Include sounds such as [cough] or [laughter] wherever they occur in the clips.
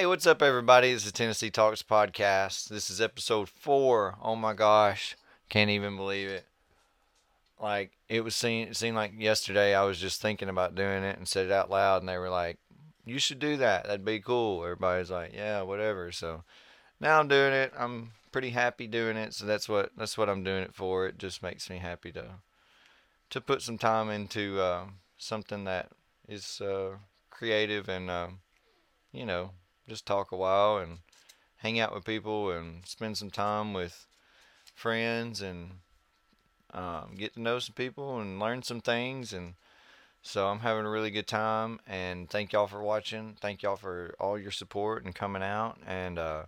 Hey, what's up, everybody? This is Tennessee Talks Podcast. This is episode four. Oh my gosh, can't even believe it. Like it was seen, it seemed like yesterday. I was just thinking about doing it and said it out loud, and they were like, "You should do that. That'd be cool." Everybody's like, "Yeah, whatever." So now I'm doing it. I'm pretty happy doing it. So that's what that's what I'm doing it for. It just makes me happy to to put some time into uh, something that is uh, creative and uh, you know just talk a while and hang out with people and spend some time with friends and um, get to know some people and learn some things and so I'm having a really good time and thank y'all for watching. Thank y'all for all your support and coming out and uh,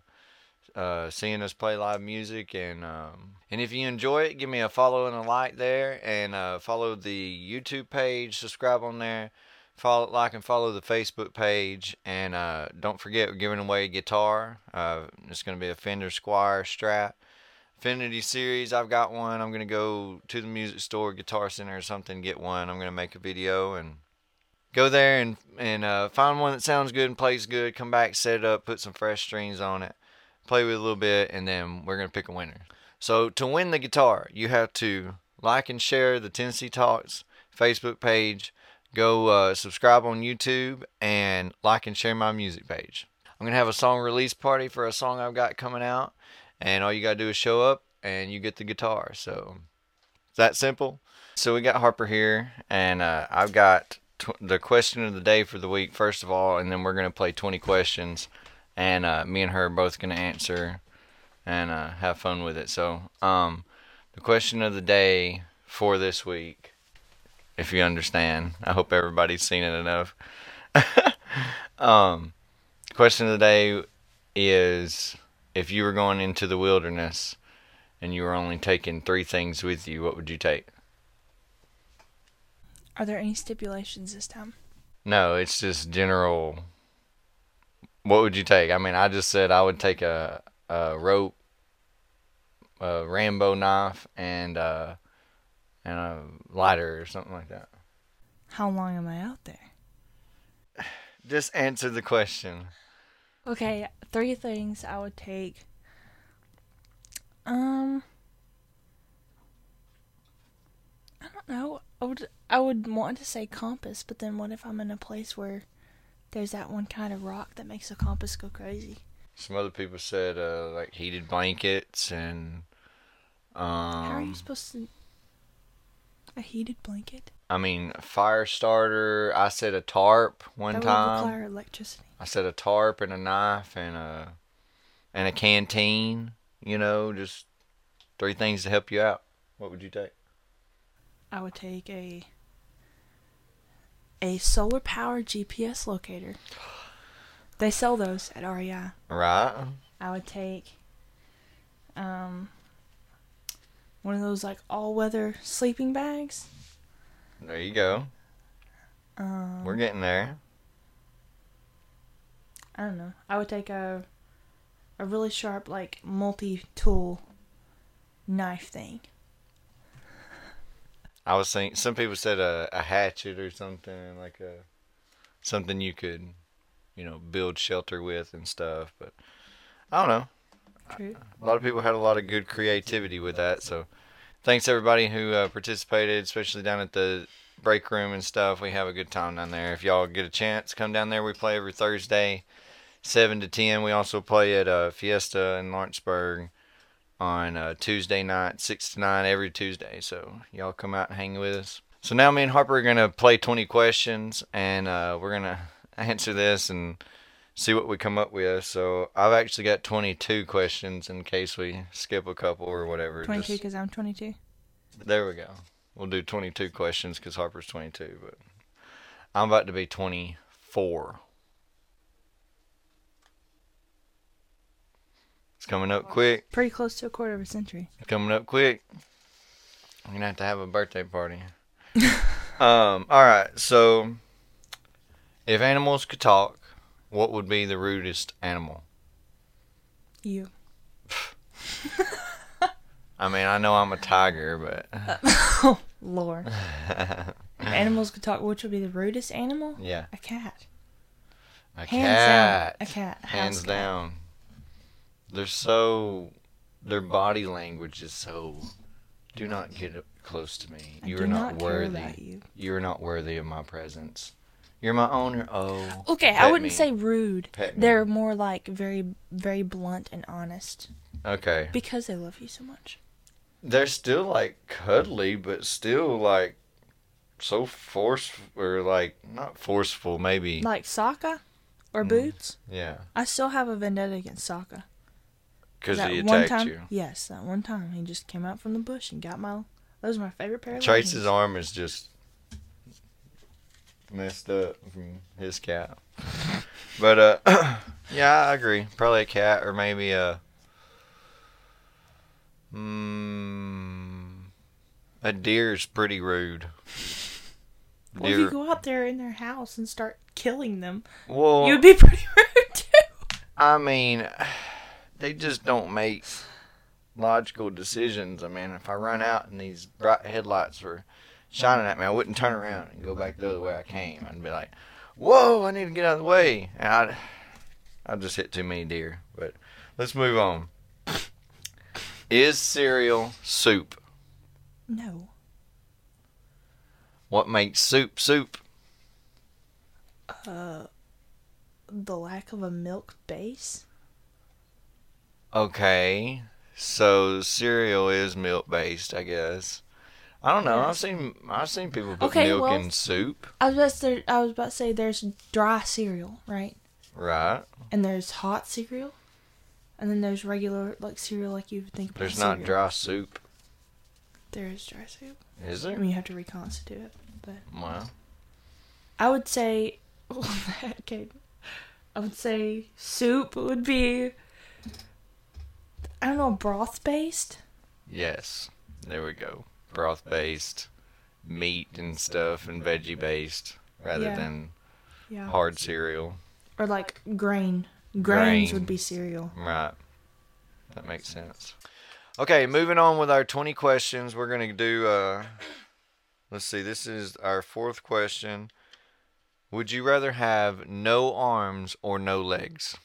uh, seeing us play live music and um, and if you enjoy it, give me a follow and a like there and uh, follow the YouTube page, subscribe on there follow like and follow the facebook page and uh, don't forget we're giving away a guitar. Uh, it's going to be a fender Squier strat infinity series. I've got one. I'm going to go to the music store guitar center or something get one. I'm going to make a video and go there and and uh, find one that sounds good and plays good come back set it up put some fresh strings on it play with it a little bit and then we're going to pick a winner. So to win the guitar you have to like and share the tennessee talks facebook page go uh, subscribe on YouTube and like and share my music page. I'm going to have a song release party for a song I've got coming out, and all you got to do is show up and you get the guitar. So it's that simple. So we got Harper here, and uh, I've got tw- the question of the day for the week, first of all, and then we're going to play 20 questions, and uh, me and her are both going to answer and uh, have fun with it. So, um, the question of the day for this week if you understand. I hope everybody's seen it enough. [laughs] um, question of the day is if you were going into the wilderness and you were only taking three things with you, what would you take? Are there any stipulations this time? No, it's just general. What would you take? I mean, I just said I would take a, a rope, a Rambo knife, and uh, and a lighter or something like that. How long am I out there? [sighs] Just answer the question. Okay, three things I would take. Um I don't know. I would I would want to say compass, but then what if I'm in a place where there's that one kind of rock that makes a compass go crazy? Some other people said uh, like heated blankets and um How are you supposed to a heated blanket? I mean, fire starter. I said a tarp one that time. Would require electricity. I said a tarp and a knife and a and a canteen. You know, just three things to help you out. What would you take? I would take a a solar powered GPS locator. They sell those at REI. Right. I would take um one of those like all weather sleeping bags. There you go. Um, We're getting there. I don't know. I would take a a really sharp like multi tool knife thing. I was thinking some people said a, a hatchet or something like a something you could, you know, build shelter with and stuff. But I don't know. A lot of people had a lot of good creativity with that. So thanks everybody who uh, participated, especially down at the break room and stuff. We have a good time down there. If y'all get a chance, come down there. We play every Thursday, seven to ten. We also play at uh, Fiesta in Lawrenceburg on uh, Tuesday night, six to nine every Tuesday. So y'all come out and hang with us. So now me and Harper are gonna play 20 questions, and uh, we're gonna [laughs] answer this and see what we come up with. So I've actually got 22 questions in case we skip a couple or whatever. 22 because I'm 22. there we go. We'll do 22 questions because Harper's 22, but I'm about to be 24. It's coming up quick. Pretty close to a quarter of a century. It's coming up quick. I'm gonna have to have a birthday party. [laughs] um. All right. So, if animals could talk, what would be the rudest animal? You. I mean, I know I'm a tiger, but oh, [laughs] Lord. [laughs] Animals could talk, which would be the rudest animal? yeah. A cat. A Hands cat. down. A cat. House Hands cat. down. They're so. Their body language is so. Do not get close to me. I You are not, care worthy. about you. You are not worthy of my presence. You're my owner. Oh. Okay, I wouldn't me. say rude. Pet. They're more like very, very blunt and honest Okay. because they love you so much. They're still like cuddly, but still like so forceful or like not forceful. Maybe. Like Sokka or Mm. Boots. yeah. I still have a vendetta against Sokka. Because that he one time, you. yes, that one time he just came out from the bush and got my. Those are my favorite pair of Trace's leggings. arm is just messed up from his cat. [laughs] But uh [clears throat] yeah, I agree. Probably a cat or maybe a mm, a deer's pretty rude. Well, if you go out there in their house and start killing them, Well, you'd be [laughs] pretty rude too. I mean, [sighs] they just don't make logical decisions. I mean, if I run out and these bright headlights were shining at me, I wouldn't turn around and go back the other way I came. I'd be like, "Whoa, I need to get out of the way." And I'd, I'd just hit too many deer. But let's move on. Is cereal soup? No. What makes soup soup? Uh, the lack of a milk base. Okay, so cereal is milk based, I guess. I don't know. I've seen I've seen people put Okay, milk well- in soup, I was about to say, I was about to say there's dry cereal, right? right? And there's hot cereal, and then there's regular like cereal like you would think. About There's not cereal. dry soup, There is dry soup. is there? I there? mean, you have to reconstitute it, but Wow. I would say, [laughs] okay, I would say soup would be. I don't know, broth based. Yes. There we go. Broth based, meat and stuff, and veggie based, rather Yeah. than Yeah. hard cereal. Or like grain. Grains would be cereal. Right. That makes sense. Okay, moving on with our 20 questions. We're going to do, uh, let's see, this is our fourth question. Would you rather have no arms or no legs?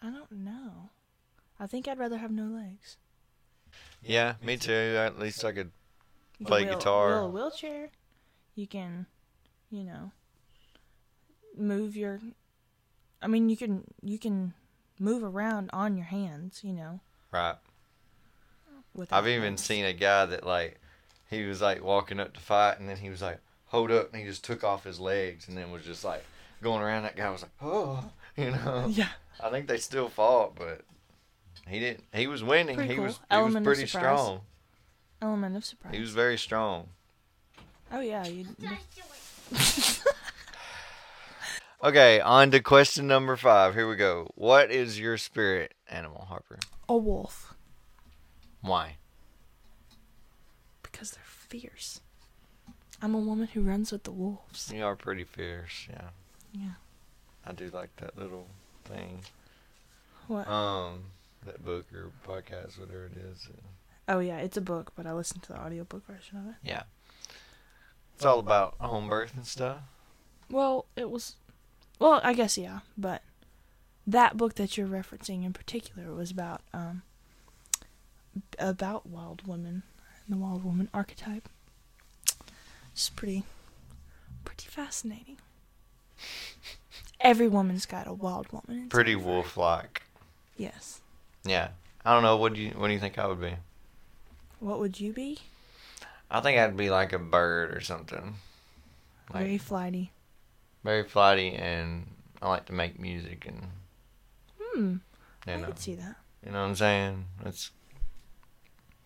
I don't know. I think I'd rather have no legs. Yeah, me too. At least I could. You Play wheel, guitar. wheel a wheelchair. You can, you know, move your. I mean, you can you can move around on your hands. You know, Right. without I've even legs. seen a guy that, like, he was, like, walking up to fight, and then he was like, hold up, and he just took off his legs, and then was just, like, going around. That guy was like, oh, [laughs] you know. Yeah. I think they still fought, but he didn't. He was winning. Pretty he cool. was. He Element of was pretty surprise. strong. Element of surprise. He was very strong. oh yeah, you. [laughs] Okay, on to question number five. Here we go. What is your spirit animal, Harper? a wolf Why? because they're fierce. I'm a woman who runs with the wolves. You are pretty fierce. Yeah. Yeah. I do like that little thing. What? Um, that book or podcast, whatever it is. oh yeah, it's a book, but I listened to the audiobook version of it. Yeah. It's all about home birth and stuff. Well, it was. Well, I guess yeah, but that book that you're referencing in particular was about um about wild women and the wild woman archetype. It's pretty pretty fascinating. Every woman's got a wild woman. Pretty wolf-like. Yes. Yeah. I don't know. What do you What do you think I would be? What would you be? I think I'd be like a bird or something. Like Very flighty. very flighty, and I like to make music, and Hmm. you I know, could see that. you know what I'm saying. That's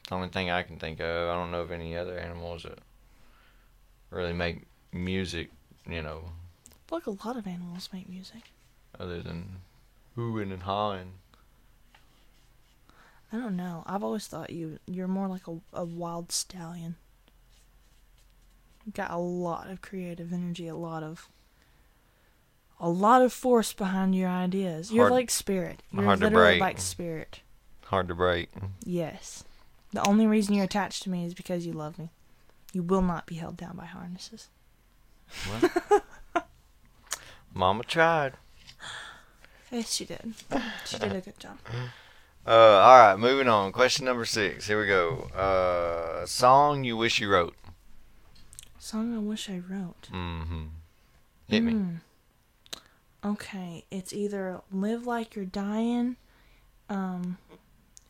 the only thing I can think of. I don't know of any other animals that really make music. You know, Like a lot of animals make music. other than hooing and hawing. I don't know. I've always thought you you're more like a, a wild stallion. Got a lot of creative energy, a lot of a lot of force behind your ideas. You're Hard- like spirit. You're hard to literally break. like spirit. Hard to break. Yes. The only reason you're attached to me is because you love me. You will not be held down by harnesses. What? [laughs] Mama tried. Yes, she did. She did a good job. [laughs] Uh, all right, moving on. Question number six. Here we go. Uh, song you wish you wrote. Song I wish I wrote. Mm-hmm. Hit me. Hmm. Okay, it's either "Live Like You're Dying." Um,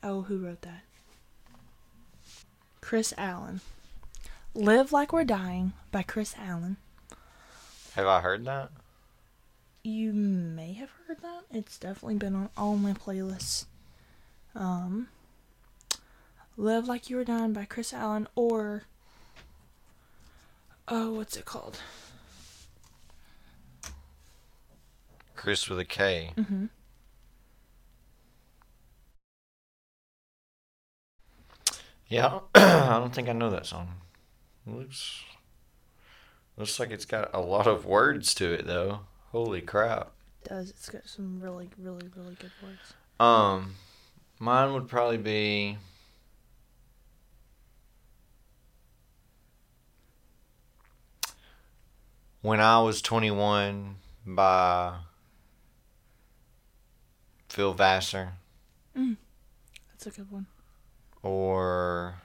oh, who wrote that? Kris Allen. "Live Like We're Dying" by Kris Allen. Have I heard that? You may have heard that. It's definitely been on all my playlists. Um, "Live Like You Were Dying" by Kris Allen, or oh, what's it called? Chris with a K. Mm-hmm. Yeah, [clears throat] I don't think I know that song. It looks looks like it's got a lot of words to it though. Holy crap. Does it's got some really, really, really good words. Um, mine would probably be. When I Was 21 by Phil Vassar mm. That's a good one. or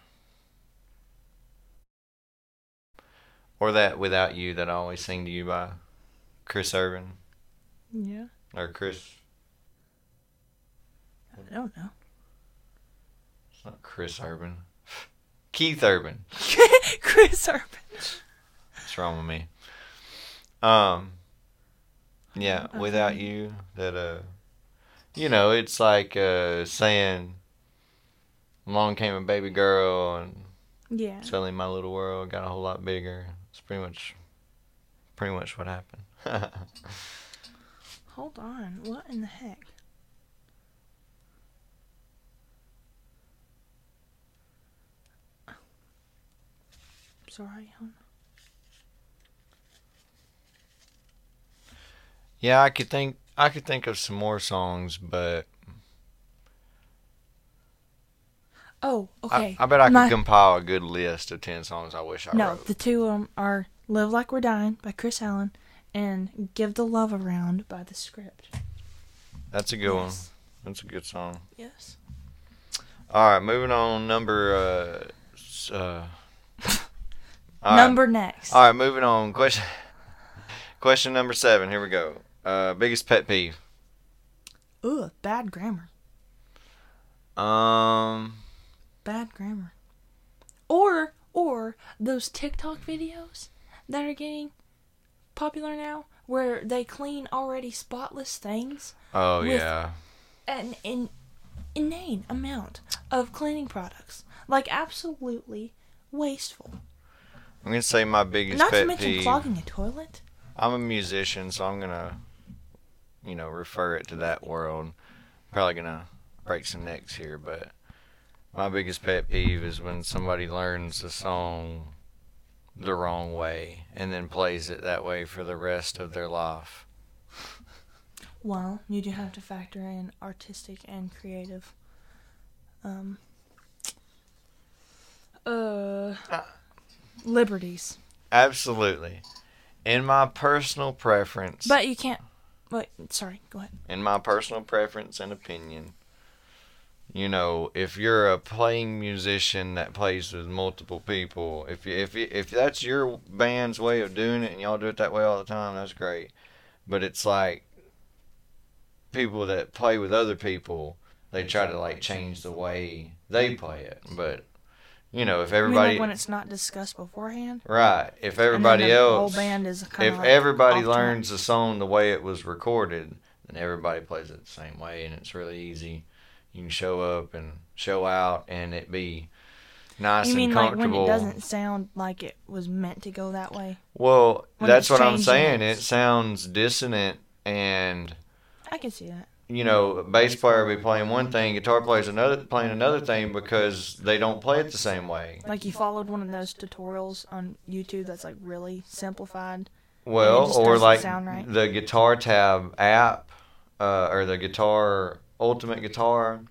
or that Without You that I always sing to you by Chris Urban Yeah. or Chris I don't know. Not Chris Urban [laughs] Keith Urban [laughs] Chris Urban. What's wrong with me? Um, yeah, Okay. without you, that uh, you know, it's like uh saying, "Along came a baby girl and Yeah. suddenly my little world got a whole lot bigger." It's pretty much, pretty much what happened. [laughs] Hold on. What in the heck? Sorry, yeah, I could think, I could think of some more songs, but Oh, okay. I, I bet I could My- compile a good list of ten songs I wish I no, wrote. the two um are "Live Like We're Dying" by Kris Allen and "Give the Love Around" by The Script. That's a good one. That's a good song. Yes. All right, moving on. Number uh, uh all right. Number next. All right, moving on. Question question number seven. Here we go. Uh, biggest pet peeve. Ugh, bad grammar. Um, Bad grammar. Or or those TikTok videos that are getting popular now where they clean already spotless things oh yeah. an in inane amount of cleaning products. Like absolutely wasteful. I'm gonna say my biggest Not to mention peeve. clogging a toilet. I'm a musician, so I'm gonna, you know, refer it to that world. Probably gonna break some necks here, but my biggest pet peeve is when somebody learns a song the wrong way and then plays it that way for the rest of their life. Well, you do have to factor in artistic and creative um uh liberties. Absolutely. In my personal preference, But you can't wait, sorry, go ahead. in my personal preference and opinion, you know, if you're a playing musician that plays with multiple people, if you, if you, if that's your band's way of doing it and y'all do it that way all the time, that's great. But it's like people that play with other people, they try to like change the way they play it. But you know, if I mean, everybody like when it's not discussed beforehand. right, if everybody the else whole band is kind if of like everybody learns the song the way it was recorded, then everybody plays it the same way, and it's really easy. You can show up and show out, and it be nice You and mean like when comfortable. it doesn't sound like it was meant to go that way? well, when that's what I'm saying. It sounds dissonant, and I can see that. You know, bass player be playing one thing, guitar player's another playing another thing because they don't play it the same way. Like you followed one of those tutorials on YouTube that's like really simplified. Well, or like right. the Guitar Tab app, uh, or the Guitar Ultimate Guitar.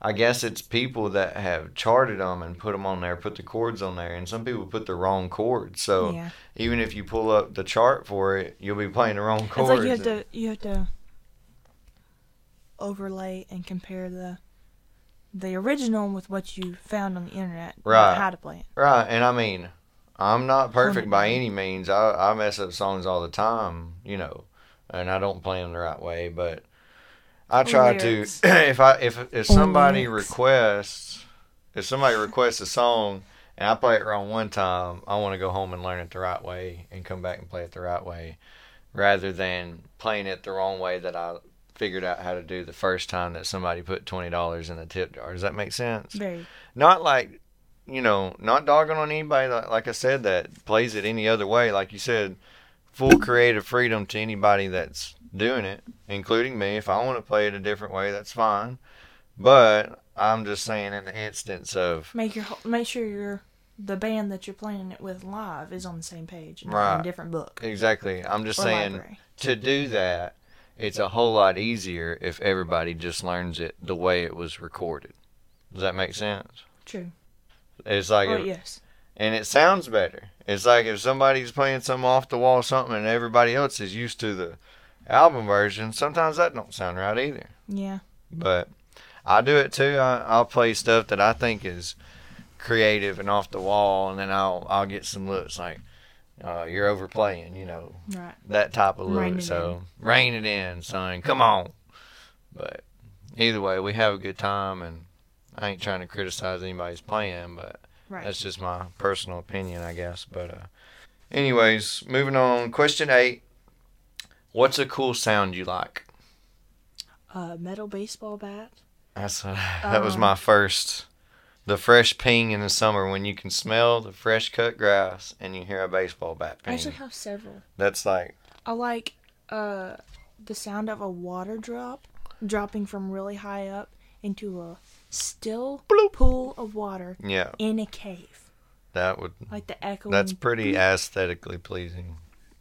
I guess it's people that have charted them and put them on there, put the chords on there, and some people put the wrong chords. So yeah. even if you pull up the chart for it, you'll be playing the wrong It's chords. like you have to you have to overlay and compare the the original with what you found on the internet. Right. How to play it. Right, and I mean, I'm not perfect by any means. I I mess up songs all the time, you know, and I don't play them the right way. But I try Lyrics. to [clears throat] if I if if somebody lyrics. requests if somebody requests a song and I play it wrong one time, I want to go home and learn it the right way and come back and play it the right way, rather than playing it the wrong way that I figured out how to do the first time that somebody put twenty dollars in the tip jar. Does that make sense? Very. not like you know not dogging on anybody like, like i said that plays it any other way like you said full creative freedom to anybody that's doing it including me if i want to play it a different way that's fine but i'm just saying in the instance of Make your whole- make sure your the band that you're playing it with live is on the same page, Right. a different book exactly i'm just or saying library. to do that it's a whole lot easier if everybody just learns it the way it was recorded does that make sense True. it's like oh yes. and it sounds better. It's like if somebody's playing some off the wall something and everybody else is used to the album version, sometimes that don't sound right either. Yeah. But I do it too. I, I'll play stuff that I think is creative and off the wall, and then I'll I'll get some looks like uh, you're overplaying, you know, Right. that type of look. So rein it in, son. Come on. But either way, we have a good time, and I ain't trying to criticize anybody's playing, but Right. that's just my personal opinion, I guess. But uh, anyways, moving on. Question eight: What's a cool sound you like? uh, metal baseball bat. That's uh, [laughs] that was Um, my first. The fresh ping in the summer when you can smell the fresh cut grass and you hear a baseball bat ping. I actually have several. That's like I like uh the sound of a water drop dropping from really high up into a still pool of water yeah, in a cave. that would. Like the echo. That's pretty aesthetically pleasing.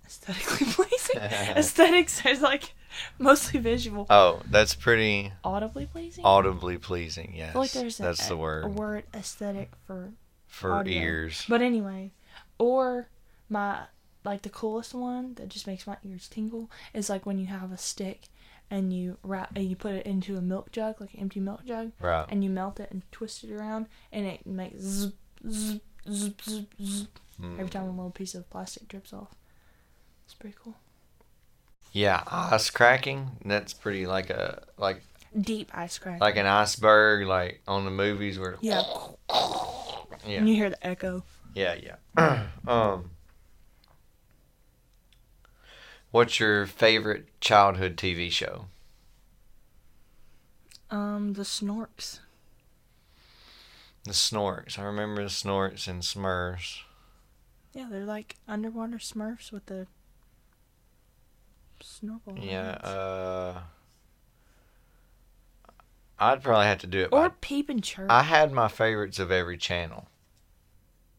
aesthetically [laughs] pleasing. [laughs] Aesthetics is like [laughs] mostly visual. Oh, that's pretty Audibly pleasing. audibly pleasing. Yes, I feel like there's that's a, the word a word aesthetic for for audio. ears. But anyway, or my like the coolest one that just makes my ears tingle is like when you have a stick and you wrap and you put it into a milk jug, like an empty milk jug, Right. and you melt it and twist it around, and it makes zzz, zzz, zzz, zzz, zzz, Mm. every time a little piece of plastic drips off. It's pretty cool. Yeah, ice cracking. That's pretty like a like Deep ice crack. like an iceberg, like on the movies where yeah, yeah and you hear the echo. yeah yeah. [clears throat] um, what's your favorite childhood TV show? Um, the snorks. The Snorks. I remember the Snorks and Smurfs. Yeah, they're like underwater Smurfs with the snorkel. Yeah. Uh, I'd probably have to do it. or By, peep and chirp. I had my favorites of every channel.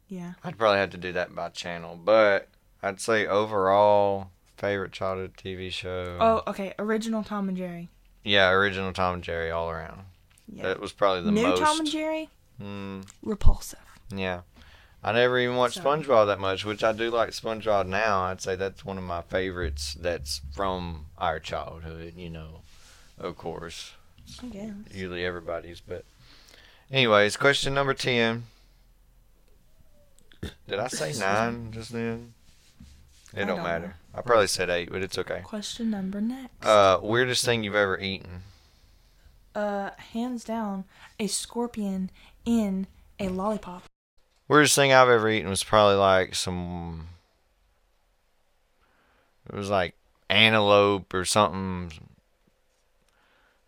yeah. I'd probably have to do that by channel, but I'd say overall favorite childhood TV show. Oh, okay. Original Tom and Jerry. yeah, original Tom and Jerry all around. Yeah. That was probably the New most. Tom and Jerry. Mm, Repulsive. yeah, I never even watched Sorry. SpongeBob that much, which I do like SpongeBob now. I'd say that's one of my favorites. That's from our childhood, you know. Of course, I guess. usually everybody's, but anyways, question number ten. Did I say nine [coughs] just then? It I don't don't matter. I probably said eight, but it's okay. Question number next. Uh, weirdest thing you've ever eaten? uh, hands down, a scorpion in a lollipop. Weirdest thing I've ever eaten was probably like some. It was like antelope or something.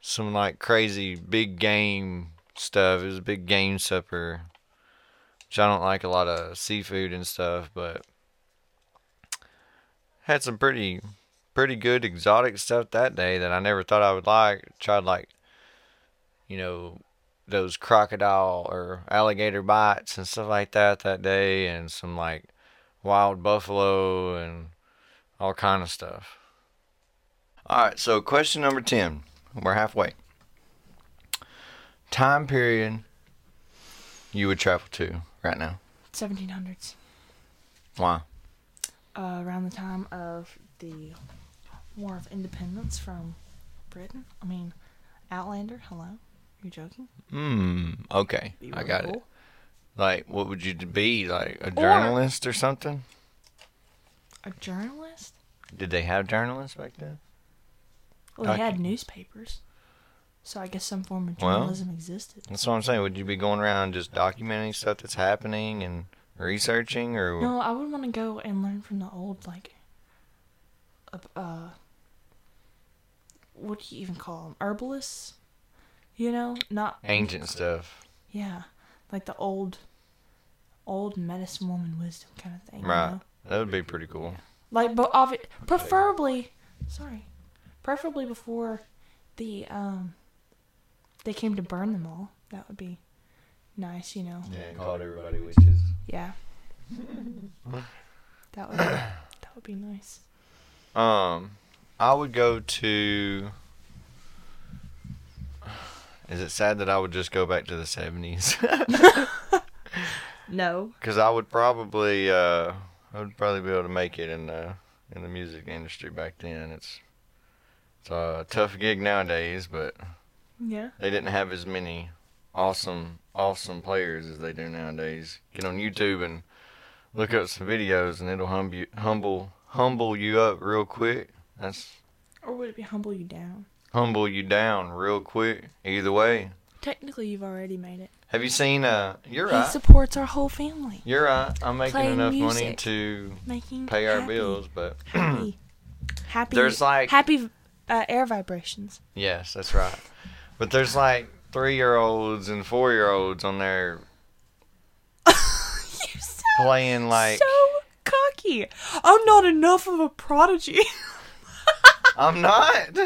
Some like crazy big game stuff. It was a big game supper. Which I don't like a lot of seafood and stuff, but had some pretty pretty good exotic stuff that day that I never thought I would like. Tried like you know, those crocodile or alligator bites and stuff like that that day and some like wild buffalo and all kind of stuff. All right, so question number 10. We're halfway. time period you would travel to right now. 1700s. Why? Uh, around the time of the War of Independence from Britain. I mean, Outlander. Hello. You're joking? Hmm. Okay, I got it. Like, what would you be? Like a journalist or something? A journalist? Did they have journalists back then? Well, they had Okay. newspapers. So I guess some form of Well, journalism existed. That's what I'm saying. Would you be going around just documenting stuff that's happening and researching, or No, I would want to go and learn from the old, like, uh, uh, what do you even call them? Herbalists? You know, not ancient stuff? Yeah, like the old, old medicine woman wisdom kind of thing. you Right. know? That would be pretty cool. Like, but obvi- preferably, sorry, preferably before the um, they came to burn them all. That would be nice, you know. Yeah, called everybody witches. Yeah. [laughs] that would that would be nice. Um, I would go to. Is it sad that I would just go back to the seventies? [laughs] No. Because I would probably, uh, I would probably be able to make it in the in the music industry back then. It's it's a tough gig nowadays, but Yeah. they didn't have as many awesome awesome players as they do nowadays. Get on YouTube and look up some videos, and it'll humble you, humble humble you up real quick. That's Or would it be humble you down? Humble you down real quick. Either way. Technically, you've already made it. Have you seen? Uh, you're He right. supports our whole family, You're right. I'm making Playing enough money to making pay our happy, bills, but Happy, [clears throat] happy. There's like- happy uh, air vibrations. yes, that's right. But there's like three year olds and four year olds on there [laughs] so, playing like so cocky. I'm not enough of a prodigy. [laughs] I'm not.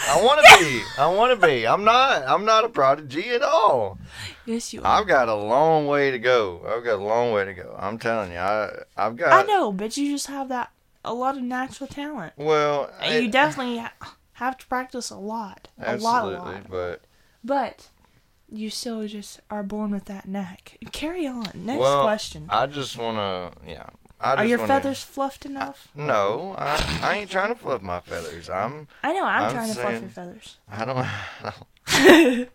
I want to be. I want to be. I'm not. I'm not a prodigy at all. yes, you are. I've got a long way to go. I've got a long way to go. I'm telling you. I I've got. I know, but you just have that a lot of natural talent. Well, And you definitely ha- have to practice a lot, a lot, a absolutely, lot. but But you still just are born with that neck. Carry on. Next Well, question. I just want to. Yeah. I are your wanna- feathers fluffed enough? No, I, I ain't trying to fluff my feathers. I'm. I know. I'm, I'm trying to fluff your feathers. I don't. [laughs]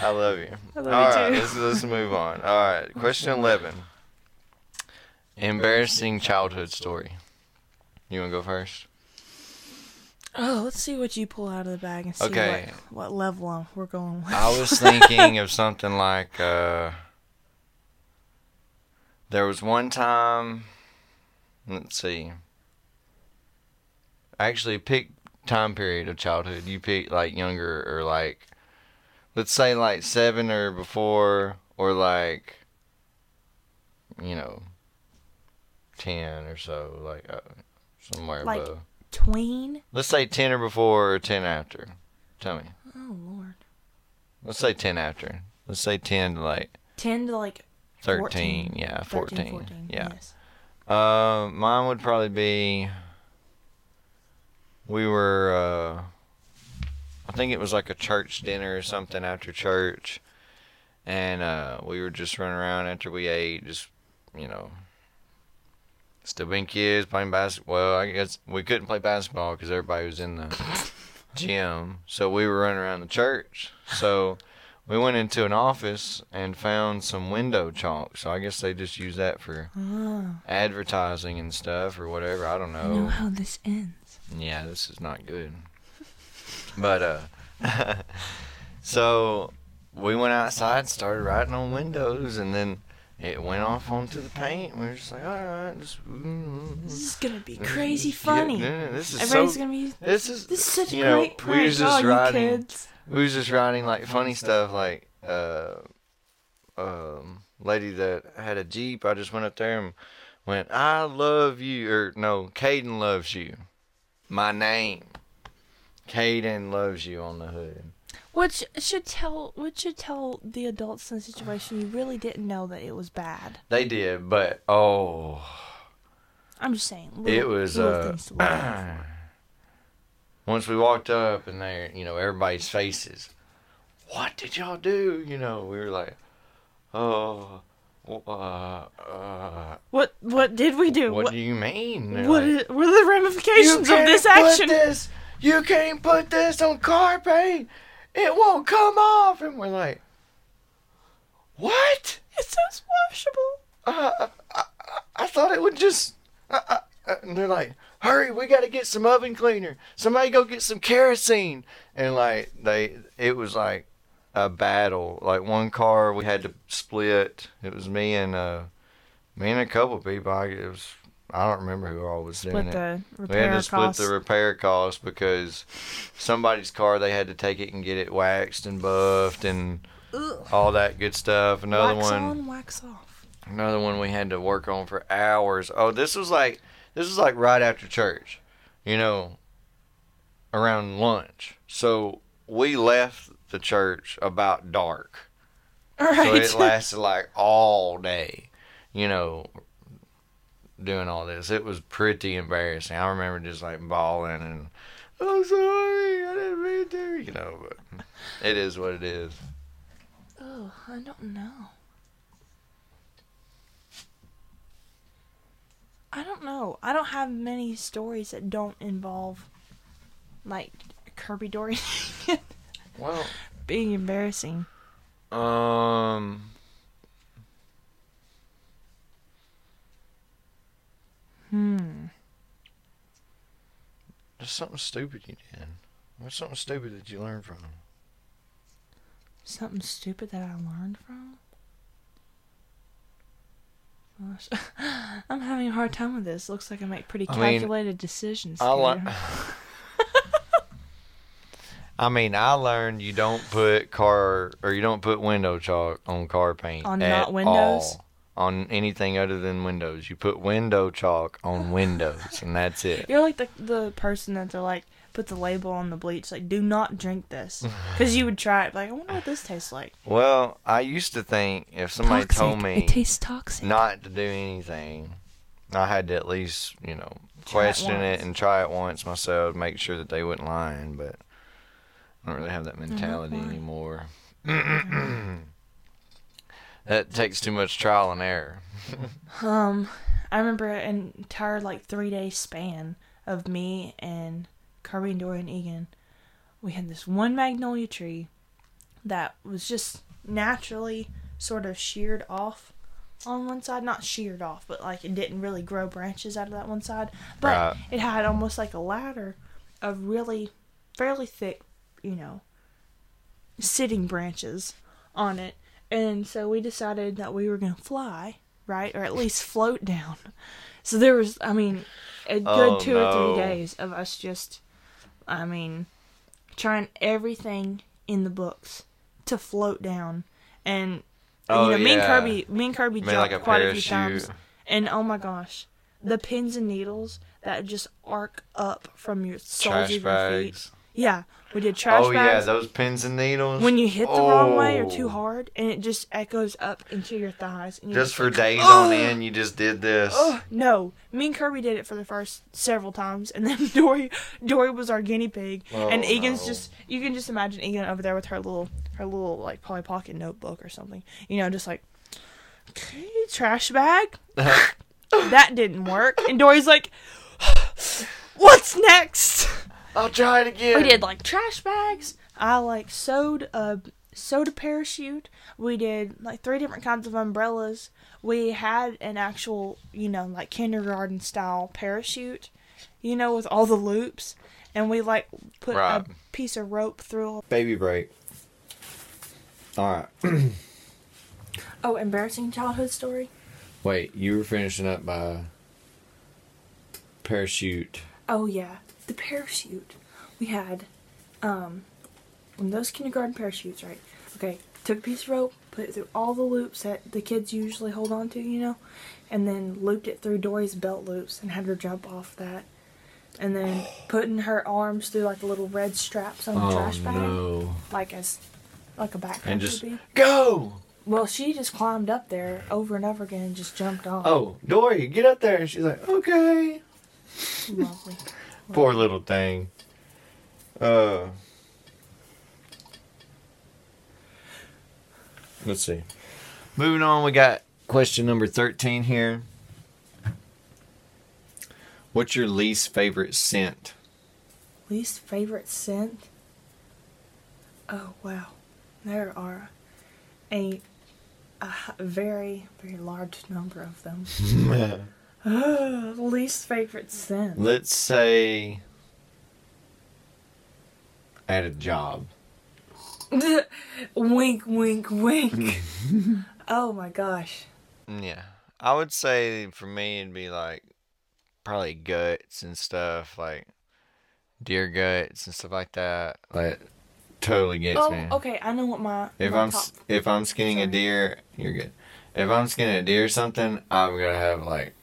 I love you. [laughs] I love All you right, too. let's let's move on. All right, [laughs] question eleven. Embarrassing childhood story. You want to go first? Oh, let's see what you pull out of the bag and see Okay. what, what level we're going with. I was thinking of something like uh, there was one time. Let's see. Actually, pick time period of childhood. You pick like younger or like, let's say like seven or before, or like, you know, ten or so, like uh, somewhere Like- above. Tween? Let's say ten or before or ten after. Tell me. Oh, Lord. Let's say 10 after. Let's say 10 to like 10 to like 13. 14. Yeah, 13, 14. 14. Yeah. Yes. Uh, mine would probably be. We were. Uh, I think it was like a church dinner or something after church. And uh, we were just running around after we ate, just, you know. Still being kids, playing basketball. Well, I guess we couldn't play basketball because everybody was in the [laughs] gym. So we were running around the church. So we went into an office and found some window chalk. So I guess they just use that for Oh, advertising and stuff or whatever. I don't I know know. how this ends. Yeah, this is not good. But uh [laughs] so we went outside, started writing on windows and then it went off onto the paint. We were just like, all right, just This is gonna be crazy funny. yeah, this is Everybody's so, gonna be. this is This is such a you know, great we prank. just oh, you writing kids. We was just writing like funny stuff like uh um lady that had a jeep i just went up there and went i love you or no caden loves you my name caden loves you on the hood Which should tell, which should tell the adults in the situation you really didn't know that it was bad. they did but oh I'm just saying. it was little uh [clears throat] things to look out once we walked up and there you know everybody's faces what did y'all do? You know, we were like, oh, uh, uh, What what did we do? what, What do you mean? They're what like, is, what are the ramifications of this action? this- you can't put this on car paint. It won't come off. And we're like, what? It's so washable. Uh, I, I, I thought it would just. Uh, uh, uh," and they're like, hurry, we got to get some oven cleaner. Somebody go get some kerosene. And like, they, it was like a battle. Like one car we had to split. It was me and, uh, me and a couple people. I, it was, I don't remember who all was doing Split it. We had to split costs. the repair costs because somebody's car they had to take it and get it waxed and buffed and Ugh. all that good stuff. Another wax one, on, wax off. another one we had to work on for hours. Oh, this was like this is like right after church, you know, around lunch. So we left the church about dark. All So it lasted like all day, you know, doing all this. It was pretty embarrassing. I remember just like bawling and, I'm sorry, I didn't mean to, you know, but it is what it is. oh, I don't know. I don't know. I don't have many stories that don't involve like Kirby Dory [laughs] Well, being embarrassing. um, Hmm. just something stupid you did. What's something stupid that you learned from? Something stupid that I learned from? Gosh. [laughs] I'm having a hard time with this. Looks like I make pretty I mean, calculated decisions. I here. learned. [laughs] I mean, I learned you don't put car or you don't put window chalk on car paint On not windows? all. On anything other than windows, you put window chalk on windows, and that's it. You're like the the person that they're like put the label on the bleach like do not drink this [laughs] because you would try it like I wonder what this tastes like. Well, I used to think if somebody told me it tastes toxic. not to do anything, I had to at least, you know, Try it question it, once. and try it once myself, make sure that they weren't lying. But I don't really have that mentality lying. anymore. [clears throat] that takes too much trial and error. Um, I remember an entire like three day span of me and Kirby and Dorian Egan. We had this one magnolia tree that was just naturally sort of sheared off on one side. Not sheared off, but like it didn't really grow branches out of that one side. But Right. it had almost like a ladder of really fairly thick, you know, sitting branches on it. And so we decided that we were going to fly, right? Or at least float down. So there was, I mean, a good Oh, two or three days of us just, I mean, trying everything in the books to float down. And, Oh, you know, me and yeah. Kirby, me and Kirby Made jumped like a quite a few times. And oh my gosh, the pins and needles that just arc up from your soles of your feet. Bags. Yeah, we did trash oh yeah, those pins and needles. when you hit the wrong way or Oh. too hard, and it just echoes up into your thighs. And you're Just for days "Ugh." on end, you just did this. Ugh, no, me and Kirby did it for the first several times, and then [laughs] Dory, Dory was our guinea pig, and Oh, Egan's no. just you can just imagine Egan over there with her little her little like Polly Pocket notebook or something, you know, just like okay, trash bag. [laughs] that didn't work, and Dory's like, what's next? I'll try it again. We did like trash bags. I like sewed a soda parachute. We did like three different kinds of umbrellas. We had an actual, you know, like kindergarten style parachute, you know, with all the loops. And we like put Right. a piece of rope through. Baby break. All right. [clears throat] Oh, embarrassing childhood story. Wait, you were finishing up by parachute. Oh yeah, the parachute. We had um one of those kindergarten parachutes, right? Okay, took a piece of rope, put it through all the loops that the kids usually hold on to, you know, and then looped it through Dory's belt loops and had her jump off that. And then putting her arms through like the little red straps on the trash bag, no! like as like a backpack And just would be. go. Well, she just climbed up there over and over again and just jumped off. Oh, Dory, get up there! And she's like, okay. Lovely. Poor little thing. Uh. Let's see. Moving on, we got question number 13 here. What's your least favorite scent? Least favorite scent? Oh wow, there are a very very large number of them. [laughs] [gasps] Least favorite scent. Let's say at a job. [laughs] wink, wink, wink. [laughs] oh my gosh. Yeah. I would say for me it'd be like probably guts and stuff, like deer guts and stuff like that. Like totally gets Oh, me. okay. I know what my. If my I'm top- if I'm skinning a deer, you're good. If I'm skinning a deer or something, I'm gonna have like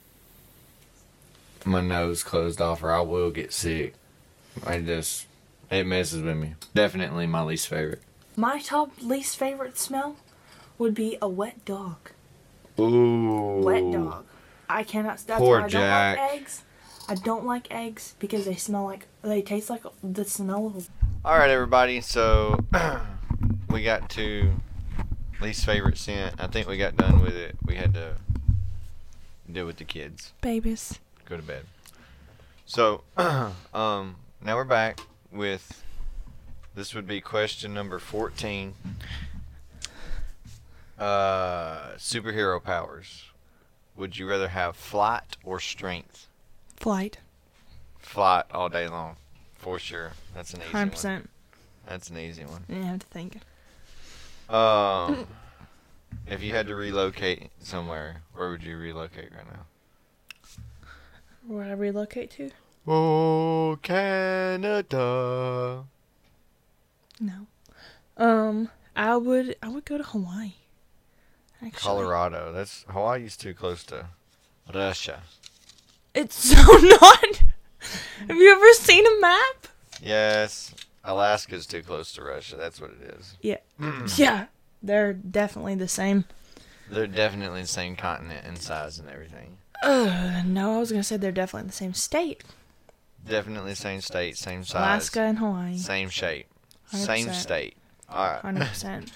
my nose closed off, or I will get sick. I just it messes with me. Definitely my least favorite. my top least favorite smell would be a wet dog. Ooh, Wet dog. I cannot. That's Poor why I Jack. don't like eggs. I don't like eggs because they smell like they taste like the smell of. All right, everybody. So [clears throat] we got to least favorite scent. I think we got done with it. We had to deal with the kids. Babies. Go to bed. So, [clears throat] um, now we're back with this would be question number fourteen. Uh, superhero powers. Would you rather have flight or strength? Flight. Flight all day long, for sure. That's an easy Hundred one. percent. That's an easy one. Didn't have to think. Um, if you had to relocate somewhere, where would you relocate right now? Where I relocate to? Oh, Canada. No. Um, I would. I would go to Hawaii. Actually. Colorado. That's Hawaii's too close to Russia. It's [laughs] so not. Have you ever seen a map? Yes, Alaska's too close to Russia. That's what it is. Yeah. [clears throat] Yeah. They're definitely the same. They're definitely the same continent in size and everything. Uh, no, I was gonna say they're definitely in the same state. Definitely same state, same size, Alaska and Hawaii. same shape, same 100%. state. All right. Hundred [laughs] percent.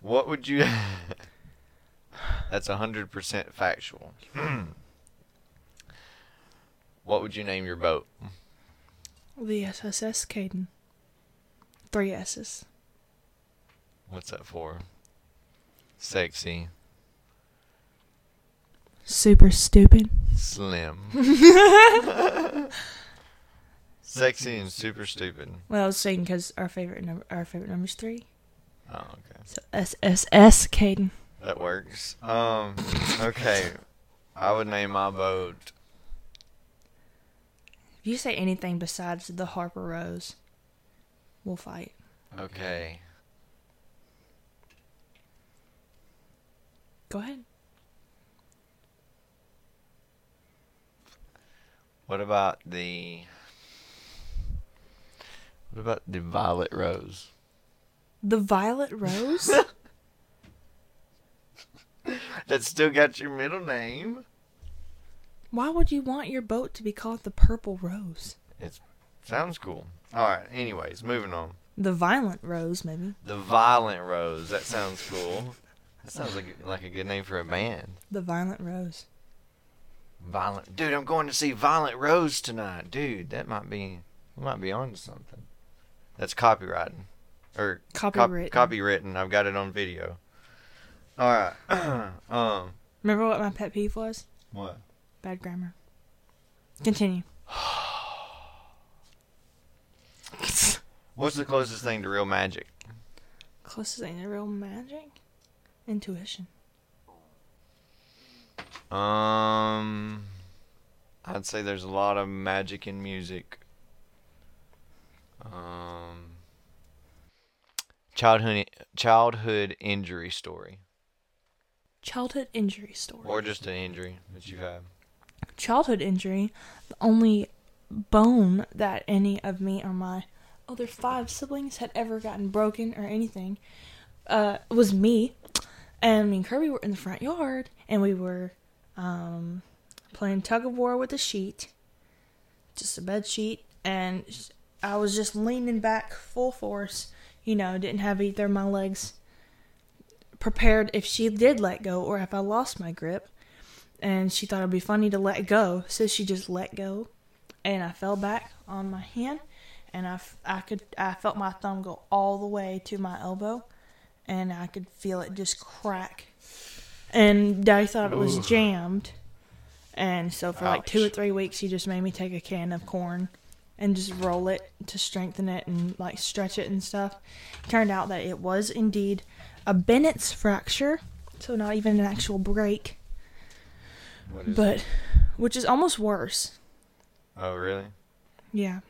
What would you? [laughs] That's hundred percent factual. [clears throat] what would you name your boat? The SSS Caden. Three S's. What's that for? Sexy, Super stupid. slim, [laughs] sexy, and super stupid. Well, I was saying because our favorite number, our favorite number's three. Oh, okay. So SSS Caden. That works. Um, okay. I would name my boat. If you say anything besides the Harper Rose, we'll fight. Okay. Go ahead. What about the? What about the violet rose? The Violet Rose. [laughs] That still got your middle name. Why would you want your boat to be called the Purple Rose? It sounds cool. All right. Anyways, moving on. The Violent Rose, maybe. The violent rose. That sounds cool. That sounds like like a good name for a band. The Violent Rose. Violent, dude. I'm going to see Violent Rose tonight, dude. That might be we might be on to something. That's copywriting or cop- Copywritten. copywritten. I've got it on video. All right. [clears throat] um. Remember what my pet peeve was? What? Bad grammar. Continue. [sighs] What's the closest thing to real magic? Closest thing to real magic? Intuition. Um, I'd say there's a lot of magic in music. Um, childhood childhood injury story, Childhood injury story. or just an injury that you have. Childhood injury. The only bone that any of me or my other five siblings had ever gotten broken or anything uh, was me. And me and Kirby were in the front yard, and we were um, playing tug of war with a sheet, just a bed sheet, and I was just leaning back full force. You know, didn't have either of my legs prepared if she did let go or if I lost my grip. And she thought it'd be funny to let go, so she just let go, and I fell back on my hand, and I, I could I felt my thumb go all the way to my elbow, and I could feel it just crack. And Daddy thought it was Ooh. jammed, and so for like two or three weeks, he just made me take a can of corn and just roll it to strengthen it and like stretch it and stuff. Turned out that it was indeed a Bennett's fracture, so not even an actual break, but which is almost worse. Oh, really? Yeah.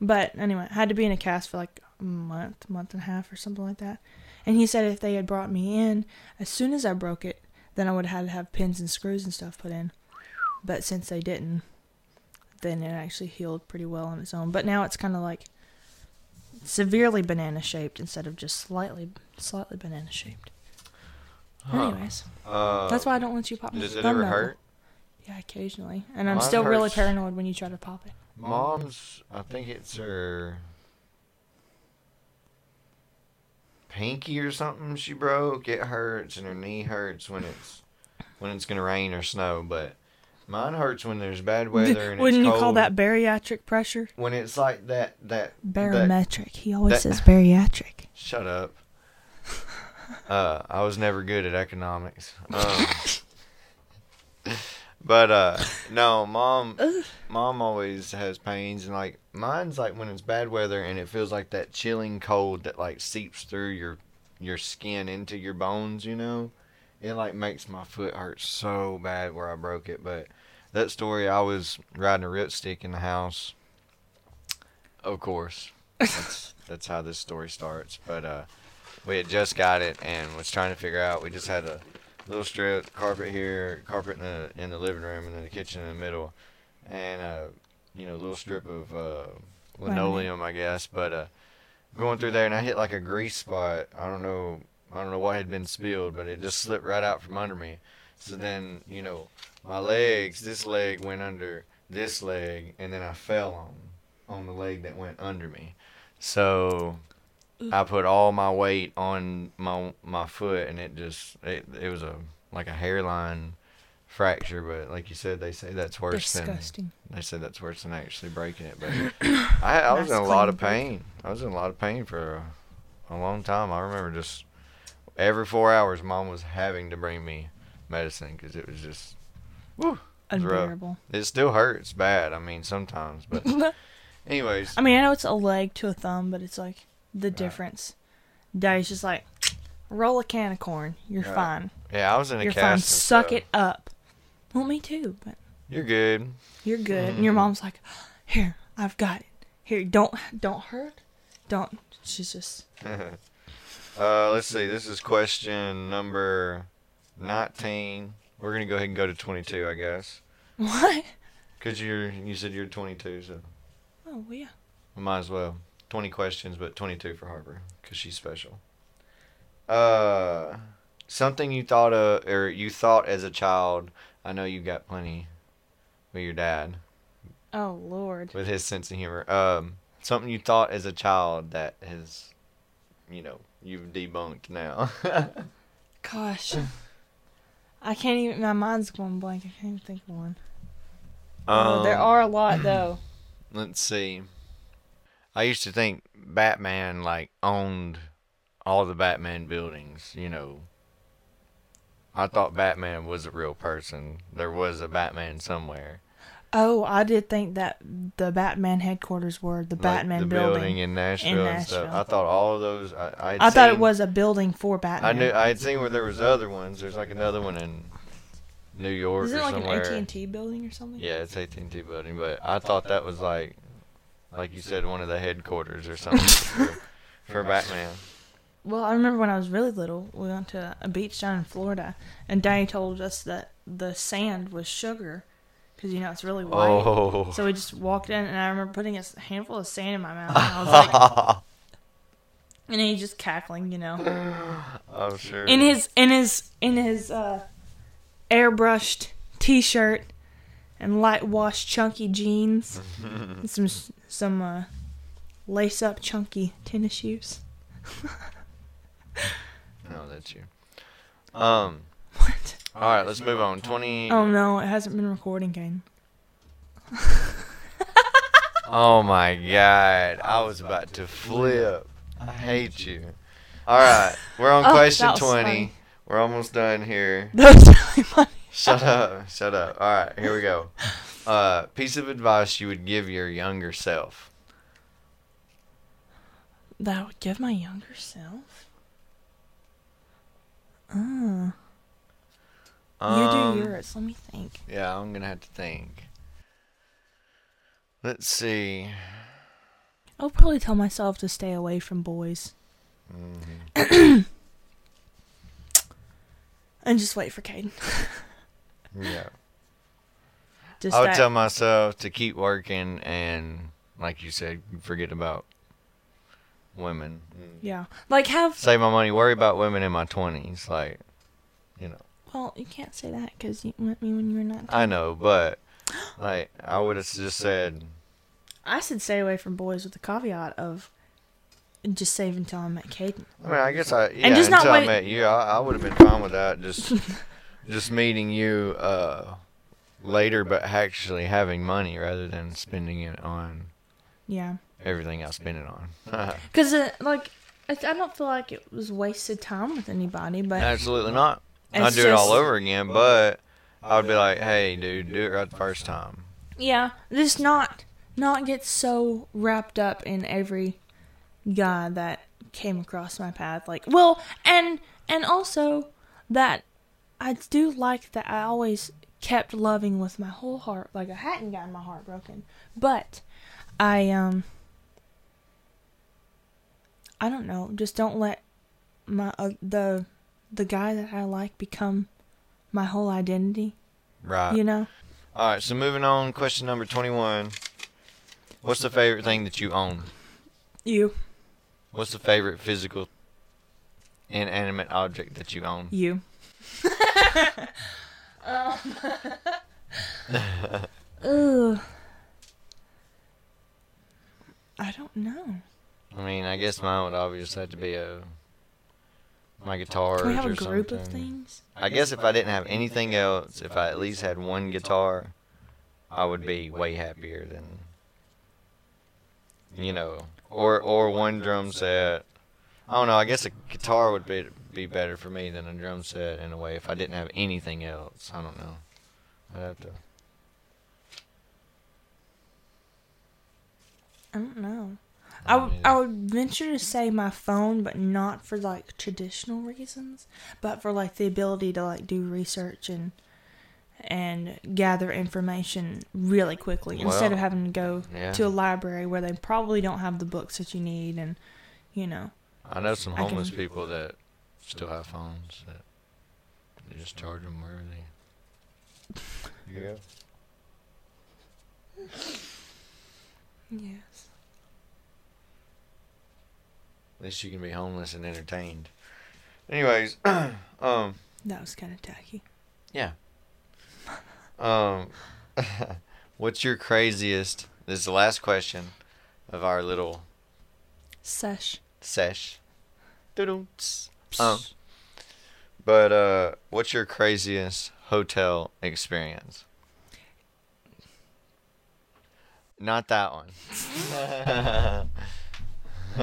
But anyway, I had to be in a cast for like a month, month and a half or something like that. And he said if they had brought me in as soon as I broke it, then I would have had to have pins and screws and stuff put in. But since they didn't, then it actually healed pretty well on its own. But now it's kind of like severely banana shaped instead of just slightly slightly banana shaped. Huh. Anyways, Uh, that's why I don't let you pop my Does it thumb ever knuckle. hurt? Yeah, occasionally. And I'm Mine still really paranoid when you try to pop it. Mom's, I think it's her pinky or something she broke. It hurts and her knee hurts when it's when it's gonna rain or snow. But mine hurts when there's bad weather and Wouldn't it's you call that bariatric pressure? when it's like that that that Barometric. he always that- says bariatric. Shut up. Uh, I was never good at economics. [laughs] Um, but uh, [laughs] no, mom, mom always has pains, and like mine's like when it's bad weather and it feels like that chilling cold that like seeps through your your skin into your bones. You know, it like makes my foot hurt so bad where I broke it. But that story, I was riding a ripstick in the house. Of course, that's [laughs] that's how this story starts. But uh, we had just got it and was trying to figure out. We just had a little strip carpet here, carpet in the in the living room, and then the kitchen in the middle, and uh, you know, a little strip of uh, linoleum, I guess. But uh, going through there, and I hit like a grease spot. I don't know. I don't know what had been spilled, but it just slipped right out from under me. So then, you know, my legs, this leg went under this leg, and then I fell on on the leg that went under me. So I put all my weight on my my foot, and it just it, it was a like a hairline fracture. But like you said, they say that's worse Disgusting. than they said that's worse than actually breaking it. But [coughs] I, I was Nice in a lot clean of break. pain. I was in a lot of pain for a, a long time. I remember just every four hours, mom was having to bring me medicine because it was just woo. It's rough. Unbearable. It still hurts bad. I mean, sometimes, but [laughs] anyways, I mean, I know it's a leg to a thumb, but it's like the Right. difference. Daddy's just like, roll a can of corn. You're Right. fine. yeah, I was in a You're fine. Suck stuff. it up. Well, me too, but You're good. you're good. And your Mhm. mom's like, here, I've got it. Here, don't don't hurt. Don't. She's just. [laughs] uh, let's see. This is question number 19. We're gonna go ahead and go to 22, I guess. [laughs] What? Cause you're you said you're 22, so Oh well, yeah. might as well. 20 questions, but 22 for Harper, cause she's special. Uh, something you thought of or you thought as a child. I know you got plenty with your dad Oh lord. with his sense of humor. Um, something you thought as a child that has, you know, you've debunked now. [laughs] Gosh. I can't even. My mind's going blank. I can't even think of one. um, oh, there are a lot though. [clears throat] Let's see. I used to think Batman like owned all the Batman buildings, you know. I thought Batman was a real person. There was a Batman somewhere. Oh, I did think that the Batman headquarters were the Like Batman the building. in Nashville, and stuff. Nashville. I thought all of those I I thought it was a building for Batman. I knew I had seen where there was other ones. There's like another one in New York Is it like somewhere. an AT and T building or something? Yeah, it's AT&T building, but I thought that was like, like you said, one of the headquarters or [laughs] something for, for Batman. Well, I remember when I was really little, we went to a beach down in Florida, and Daddy told us that the sand was sugar, because you know it's really white. Oh, So we just walked in, and I remember putting a handful of sand in my mouth, and I was like, [laughs] and he just cackling, you know, I'm [gasps] sure. in his in his in his uh, airbrushed T-shirt and light wash chunky jeans, [laughs] and some some uh, lace up chunky tennis shoes. no, [laughs] that's you. Um. What? All right, let's move on. Twenty. Oh no, it hasn't been recording, Kane. [laughs] Oh my [laughs] god, I was about to flip. I hate you. All right, we're on Oh, question twenty. funny. We're almost done here. That was really funny. Shut up. Shut up. All right, here we go. Uh, piece of advice you would give your younger self. That I would give my younger self. Uh, you Um, do yours. Let me think. Yeah, I'm gonna have to think. Let's see. I'll probably tell myself to stay away from boys Mhm. [coughs] and just wait for Caden. Yeah. I would tell myself to keep working and, like you said, forget about women. yeah, like have. Save my money. Worry about women in my twenties. Like, you know, Well, you can't say that because you met me when you were not. I know, but like, I would have just said, I said stay away from boys with the caveat of just save until I met Caden. I mean, I guess I yeah. just not until I wait- met you, I, I would have been fine with that. Just, [laughs] just meeting you uh, later, but actually having money rather than spending it on Yeah, everything I spend it on. [laughs] because uh, like I, I don't feel like it was wasted time with anybody, but Absolutely not. I'd do it all over again, but I would be like, hey, dude, do it right the first time. yeah, just not not get so wrapped up in every guy that came across my path. Like, well, and and also that I do like that I always kept loving with my whole heart. Like I hadn't gotten my heart broken, but I um I don't know. Just don't let my uh, the the guy that I like become my whole identity. Right. You know. All right, so moving on, question number 21. What's the favorite thing that you own? You. What's the favorite physical inanimate object that you own? You. [laughs] Um, Ugh. [laughs] I don't know. I mean, I guess mine would obviously have to be a my guitar Can we have a group something. of things? I guess if I didn't have anything else, if I at least had one guitar, I would be way happier than you know, or or one drum set. I don't know. I guess a guitar would be be better for me than a drum set in a way. If I didn't have anything else, I don't know. I'd have to. I don't know. I I don't would, would venture to say my phone, but not for like traditional reasons, but for like the ability to like do research and and gather information really quickly instead of having to go yeah. to a library where they probably don't have the books that you need and you know I know some I homeless can- people that still have phones that they just charge them wherever they. [laughs] Yeah. yes At least you can be homeless and entertained. Anyways, [clears throat] um, that was kind of tacky. Yeah. Um, [laughs] what's your craziest? This is the last question of our little Sesh. sesh. Doo-doo-ts. Um, but uh, what's your craziest hotel experience? Not that one. [laughs]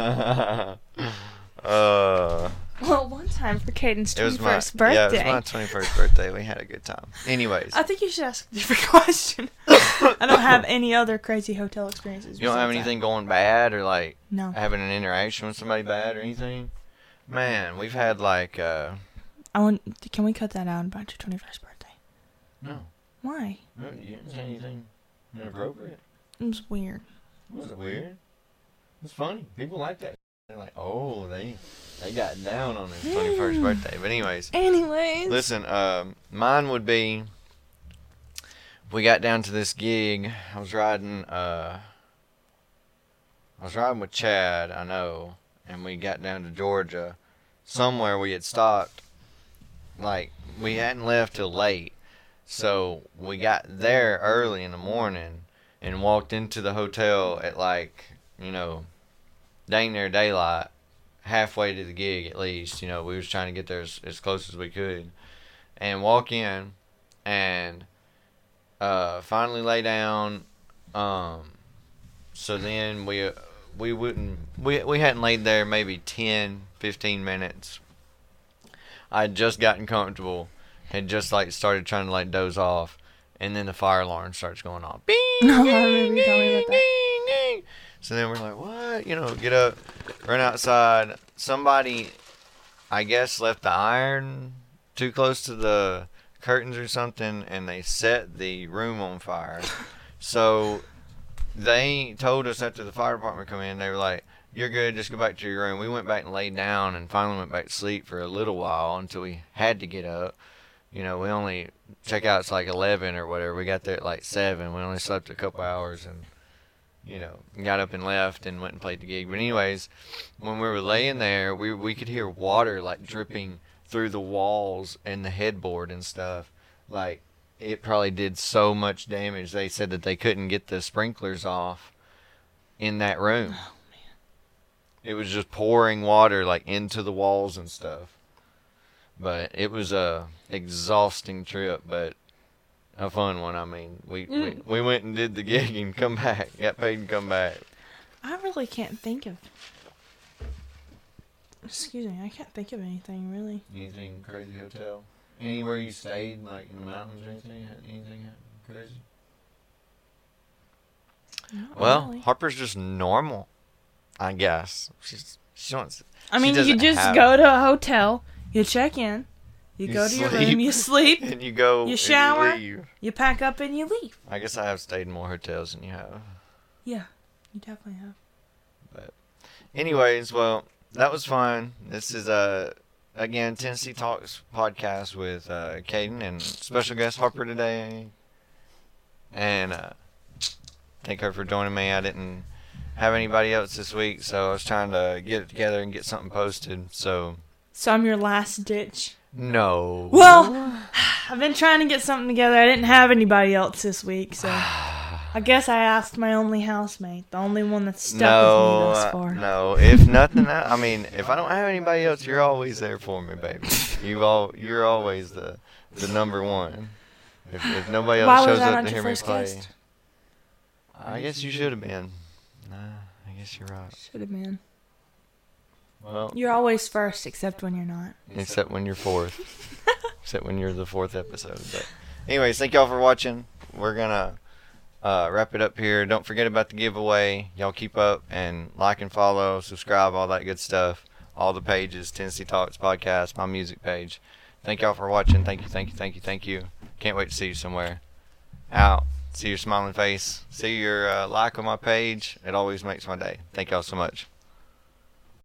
uh, Well, one time for Caden's it was my 21st birthday. yeah, it was my twenty first birthday. We had a good time. Anyways, I think you should ask a different [laughs] question. I don't have any other crazy hotel experiences. you don't have besides that. anything going bad or like No. having an interaction with somebody bad or anything. Man, we've had like uh, I want. Can we cut that out about your twenty-first birthday? no, Why? no, you didn't say anything inappropriate. It was weird. Was it weird? It's funny. People like that. They're like, oh, they they got down on his twenty first [sighs] birthday. But anyways, Anyways. listen. Um, mine would be. We got down to this gig. I was riding. Uh, I was riding with Chad. I know, and we got down to Georgia. Somewhere we had stopped. Like we hadn't left till late, so we got there early in the morning and walked into the hotel at like you know dang near daylight halfway to the gig at least. You know, we was trying to get there as, as close as we could, and walk in, and uh, finally lay down. Um, so then we we wouldn't we we hadn't laid there maybe 10, 15 minutes. I had just gotten comfortable, had just like started trying to like doze off, and then the fire alarm starts going off. Bing, No, I ding, remember you telling me about ding, ding, ding. So then we're like, what? You know, get up, run outside. Somebody, I guess, left the iron too close to the curtains or something, and they set the room on fire. So they told us after the fire department come in, they were like, "You're good. Just go back to your room." We went back and laid down, and finally went back to sleep for a little while until we had to get up. You know, we only check out's like eleven or whatever. We got there at like seven. We only slept a couple hours and you know got up and left and went and played the gig. But anyways, when we were laying there, we we could hear water like dripping through the walls and the headboard and stuff. Like it probably did so much damage. They said that they couldn't get the sprinklers off in that room. Oh, It was just pouring water like into the walls and stuff. But it was a exhausting trip, but a fun one. I mean, we, we Mm. we went and did the gig and come back, got paid and come back. I really can't think of. Excuse me, I can't think of anything really. Anything crazy hotel? Anywhere you stayed, like in the mountains or anything? Anything happen crazy? Not Well, really. Harper's just normal, I guess. She's she wants. I mean, you just go to a hotel, you check in, you, You go to your room, you sleep, [laughs] and you go. You and shower? leave. you pack up, and you leave. I guess I have stayed in more hotels than you have. Yeah, you definitely have. But, Anyways, well, that was fun. This is uh again Tennessee Talks podcast with uh Caden and special guest Harper today. And uh thank her for joining me. I didn't have anybody else this week, so I was trying to get it together and get something posted. So So I'm your last ditch. no. Well, [sighs] I've been trying to get something together. I didn't have anybody else this week, so [sighs] [sighs] I guess I asked my only housemate, the only one that's stuck no, with me thus uh, far. no. If nothing, else, I mean, if I don't have anybody else, you're always there for me, baby. You all, you're always the the number one. If, if nobody else Why shows up to hear me play, guest? I guess you should have been. Nah, I guess you're right. Should have been. Well, You're always first, except when you're not. except when you're fourth. except when you're the fourth episode. But, anyways, thank y'all for watching. We're gonna uh, wrap it up here. Don't forget about the giveaway. Y'all keep up and like and follow, subscribe, all that good stuff. All the pages, Tennessee Talks podcast, my music page. Thank y'all for watching. Thank you, thank you, thank you, thank you. Can't wait to see you somewhere. Out. See your smiling face. See your uh, like on my page. It always makes my day. Thank y'all so much.